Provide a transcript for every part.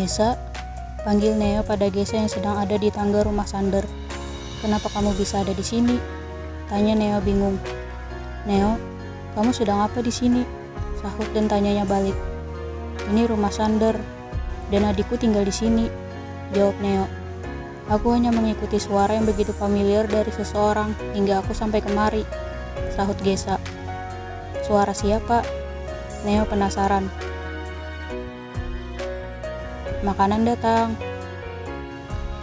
Gesa, panggil Neo pada Gesa yang sedang ada di tangga rumah Sander. Kenapa kamu bisa ada di sini? Tanya Neo bingung. Neo, kamu sedang apa di sini? Sahut dan tanyanya balik. Ini rumah Sander, dan adikku tinggal di sini. Jawab Neo. Aku hanya mengikuti suara yang begitu familiar dari seseorang hingga aku sampai kemari. Sahut Gesa. Suara siapa? Neo penasaran. Makanan datang.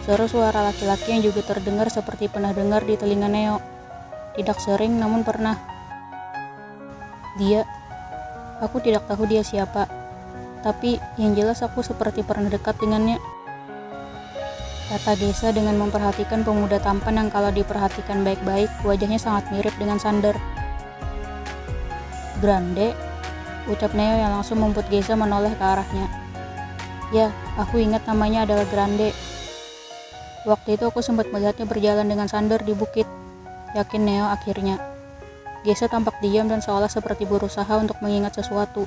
Seru suara laki-laki yang juga terdengar seperti pernah dengar di telinga Neo. Tidak sering namun pernah. Dia, aku tidak tahu dia siapa. Tapi yang jelas aku seperti pernah dekat dengannya. Kata Gesa dengan memperhatikan pemuda tampan yang kalau diperhatikan baik-baik wajahnya sangat mirip dengan Sander. Grande, ucap Neo yang langsung membuat Gesa menoleh ke arahnya. Ya, aku ingat namanya adalah Grande. Waktu itu aku sempat melihatnya berjalan dengan Sander di bukit. Yakin Neo akhirnya. Gesa tampak diam dan seolah seperti berusaha untuk mengingat sesuatu.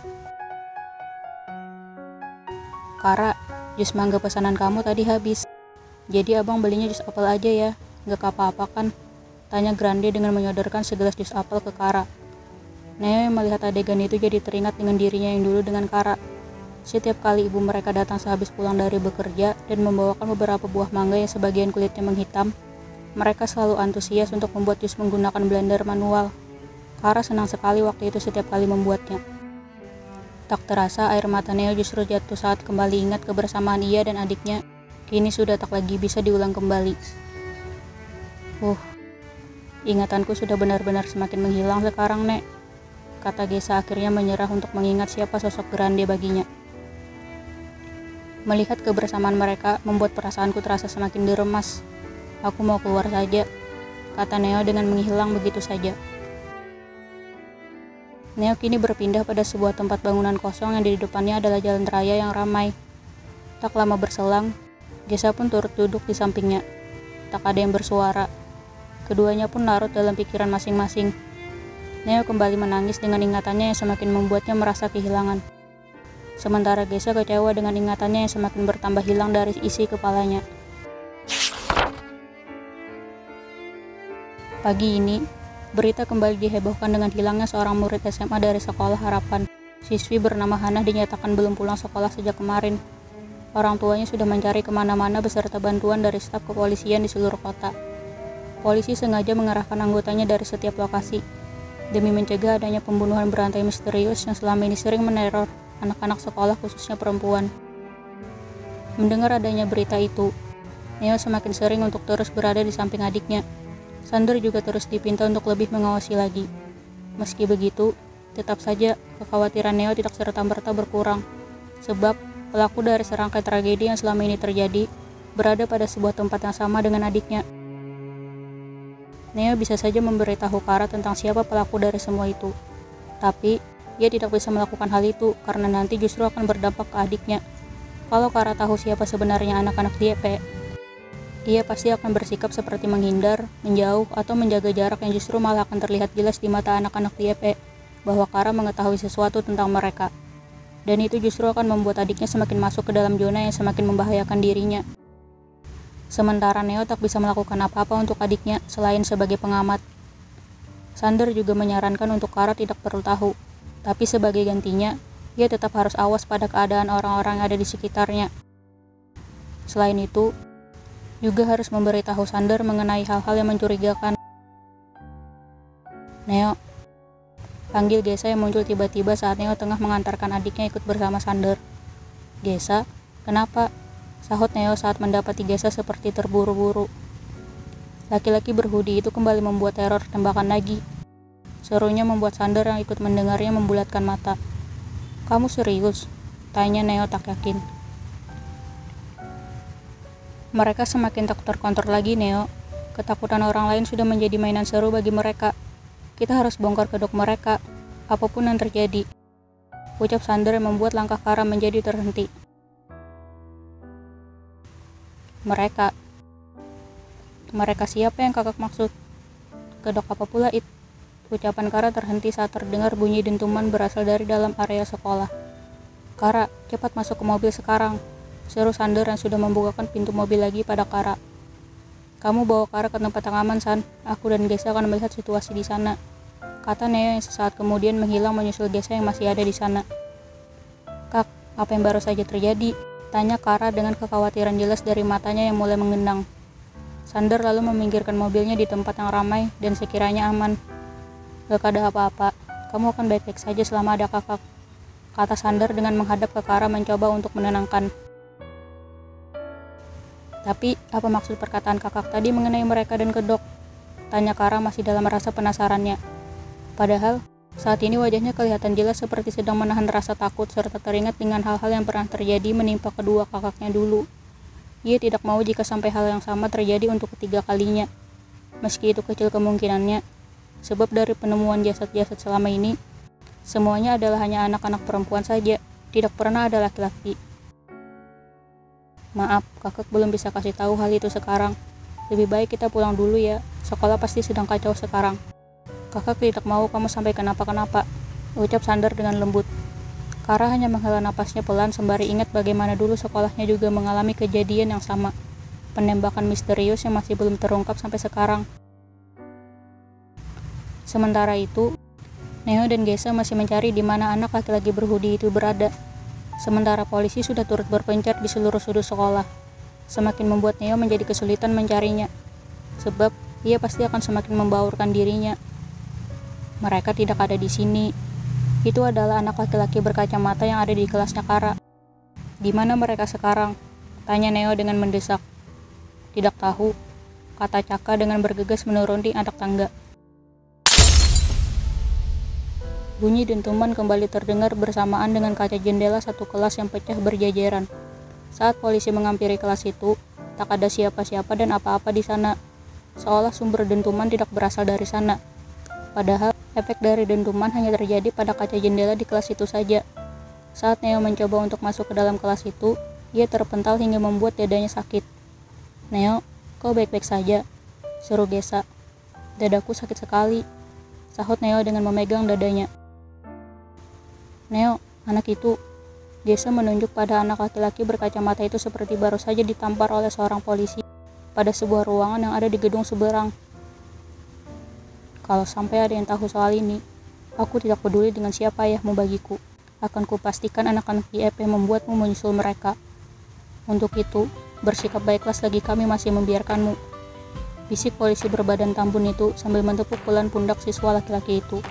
Kara, jus mangga pesanan kamu tadi habis. Jadi abang belinya jus apel aja ya, nggak apa-apa kan? Tanya Grande dengan menyodorkan segelas jus apel ke Kara. Neo yang melihat adegan itu jadi teringat dengan dirinya yang dulu dengan Kara. Setiap kali ibu mereka datang sehabis pulang dari bekerja dan membawakan beberapa buah mangga yang sebagian kulitnya menghitam, mereka selalu antusias untuk membuat jus menggunakan blender manual. Kara senang sekali waktu itu setiap kali membuatnya. Tak terasa air mata Neo justru jatuh saat kembali ingat kebersamaan ia dan adiknya. Kini sudah tak lagi bisa diulang kembali. Uh, ingatanku sudah benar-benar semakin menghilang sekarang, Nek. Kata Gesa akhirnya menyerah untuk mengingat siapa sosok Grande baginya. Melihat kebersamaan mereka membuat perasaanku terasa semakin diremas. Aku mau keluar saja, kata Neo dengan menghilang begitu saja. Neo kini berpindah pada sebuah tempat bangunan kosong yang di depannya adalah jalan raya yang ramai. Tak lama berselang, Gesa pun turut duduk di sampingnya. Tak ada yang bersuara. Keduanya pun larut dalam pikiran masing-masing. Neo kembali menangis dengan ingatannya yang semakin membuatnya merasa kehilangan. Sementara Gesa kecewa dengan ingatannya yang semakin bertambah hilang dari isi kepalanya. Pagi ini, berita kembali dihebohkan dengan hilangnya seorang murid SMA dari sekolah harapan. Siswi bernama Hana dinyatakan belum pulang sekolah sejak kemarin. Orang tuanya sudah mencari ke mana-mana beserta bantuan dari staf kepolisian di seluruh kota. Polisi sengaja mengerahkan anggotanya dari setiap lokasi, demi mencegah adanya pembunuhan berantai misterius yang selama ini sering meneror anak-anak sekolah khususnya perempuan. Mendengar adanya berita itu, Neo semakin sering untuk terus berada di samping adiknya. Sander juga terus dipinta untuk lebih mengawasi lagi. Meski begitu, tetap saja kekhawatiran Neo tidak serta-merta berkurang, sebab pelaku dari serangkai tragedi yang selama ini terjadi berada pada sebuah tempat yang sama dengan adiknya. Neo bisa saja memberitahu Kara tentang siapa pelaku dari semua itu. Tapi, ia tidak bisa melakukan hal itu karena nanti justru akan berdampak ke adiknya. Kalau Kara tahu siapa sebenarnya anak-anak DP, ia pasti akan bersikap seperti menghindar, menjauh, atau menjaga jarak yang justru malah akan terlihat jelas di mata anak-anak DP bahwa Kara mengetahui sesuatu tentang mereka. Dan itu justru akan membuat adiknya semakin masuk ke dalam zona yang semakin membahayakan dirinya. Sementara Neo tak bisa melakukan apa-apa untuk adiknya selain sebagai pengamat. Sander juga menyarankan untuk Kara tidak perlu tahu tapi sebagai gantinya, ia tetap harus awas pada keadaan orang-orang yang ada di sekitarnya. Selain itu, juga harus memberitahu Sander mengenai hal-hal yang mencurigakan. Neo, panggil Gesa yang muncul tiba-tiba saat Neo tengah mengantarkan adiknya ikut bersama Sander. Gesa, kenapa? Sahut Neo saat mendapati Gesa seperti terburu-buru. Laki-laki berhudi itu kembali membuat teror tembakan lagi Serunya membuat Sander yang ikut mendengarnya membulatkan mata. Kamu serius? Tanya Neo tak yakin. Mereka semakin tak terkontrol lagi, Neo. Ketakutan orang lain sudah menjadi mainan seru bagi mereka. Kita harus bongkar kedok mereka, apa pun yang terjadi. Ucap Sander yang membuat langkah Kara menjadi terhenti. Mereka. Mereka siapa yang kakak maksud? Kedok apa pula itu? Ucapan Kara terhenti saat terdengar bunyi dentuman berasal dari dalam area sekolah. Kara, cepat masuk ke mobil sekarang. Seru Sander yang sudah membukakan pintu mobil lagi pada Kara. Kamu bawa Kara ke tempat yang aman, San. Aku dan Gesa akan melihat situasi di sana. Kata Neo yang sesaat kemudian menghilang menyusul Gesa yang masih ada di sana. Kak, apa yang baru saja terjadi? Tanya Kara dengan kekhawatiran jelas dari matanya yang mulai mengendang. Sander lalu meminggirkan mobilnya di tempat yang ramai dan sekiranya aman. Gak ada apa-apa, kamu akan baik-baik saja selama ada kakak. Kata Sander dengan menghadap ke Kara mencoba untuk menenangkan. Tapi, apa maksud perkataan kakak tadi mengenai mereka dan kedok? Tanya Kara masih dalam rasa penasarannya. Padahal, saat ini wajahnya kelihatan jelas seperti sedang menahan rasa takut serta teringat dengan hal-hal yang pernah terjadi menimpa kedua kakaknya dulu. Ia tidak mau jika sampai hal yang sama terjadi untuk ketiga kalinya. Meski itu kecil kemungkinannya, sebab dari penemuan jasad-jasad selama ini, semuanya adalah hanya anak-anak perempuan saja, tidak pernah ada laki-laki. Maaf, kakak belum bisa kasih tahu hal itu sekarang. Lebih baik kita pulang dulu ya, sekolah pasti sedang kacau sekarang. Kakak tidak mau kamu sampai kenapa-kenapa, ucap Sander dengan lembut. Kara hanya menghela napasnya pelan sembari ingat bagaimana dulu sekolahnya juga mengalami kejadian yang sama. Penembakan misterius yang masih belum terungkap sampai sekarang. Sementara itu, Neo dan Gesa masih mencari di mana anak laki-laki berhudi itu berada. Sementara polisi sudah turut berpencar di seluruh sudut sekolah. Semakin membuat Neo menjadi kesulitan mencarinya. Sebab ia pasti akan semakin membaurkan dirinya. Mereka tidak ada di sini. Itu adalah anak laki-laki berkacamata yang ada di kelasnya Kara. Di mana mereka sekarang? Tanya Neo dengan mendesak. Tidak tahu, kata Caka dengan bergegas menurun di anak tangga. Bunyi dentuman kembali terdengar bersamaan dengan kaca jendela satu kelas yang pecah berjajaran. Saat polisi menghampiri kelas itu, tak ada siapa-siapa dan apa-apa di sana. Seolah sumber dentuman tidak berasal dari sana. Padahal, efek dari dentuman hanya terjadi pada kaca jendela di kelas itu saja. Saat Neo mencoba untuk masuk ke dalam kelas itu, ia terpental hingga membuat dadanya sakit. Neo, kau baik-baik saja? Seru Gesa. Dadaku sakit sekali. Sahut Neo dengan memegang dadanya. Neo, anak itu. Gesa menunjuk pada anak laki-laki berkacamata itu seperti baru saja ditampar oleh seorang polisi pada sebuah ruangan yang ada di gedung seberang. Kalau sampai ada yang tahu soal ini, aku tidak peduli dengan siapa ayahmu bagiku. Akan kupastikan anak-anak di EP membuatmu menyusul mereka. Untuk itu, bersikap baiklah selagi kami masih membiarkanmu. Bisik polisi berbadan tambun itu sambil mentepuk pelan pundak siswa laki-laki itu.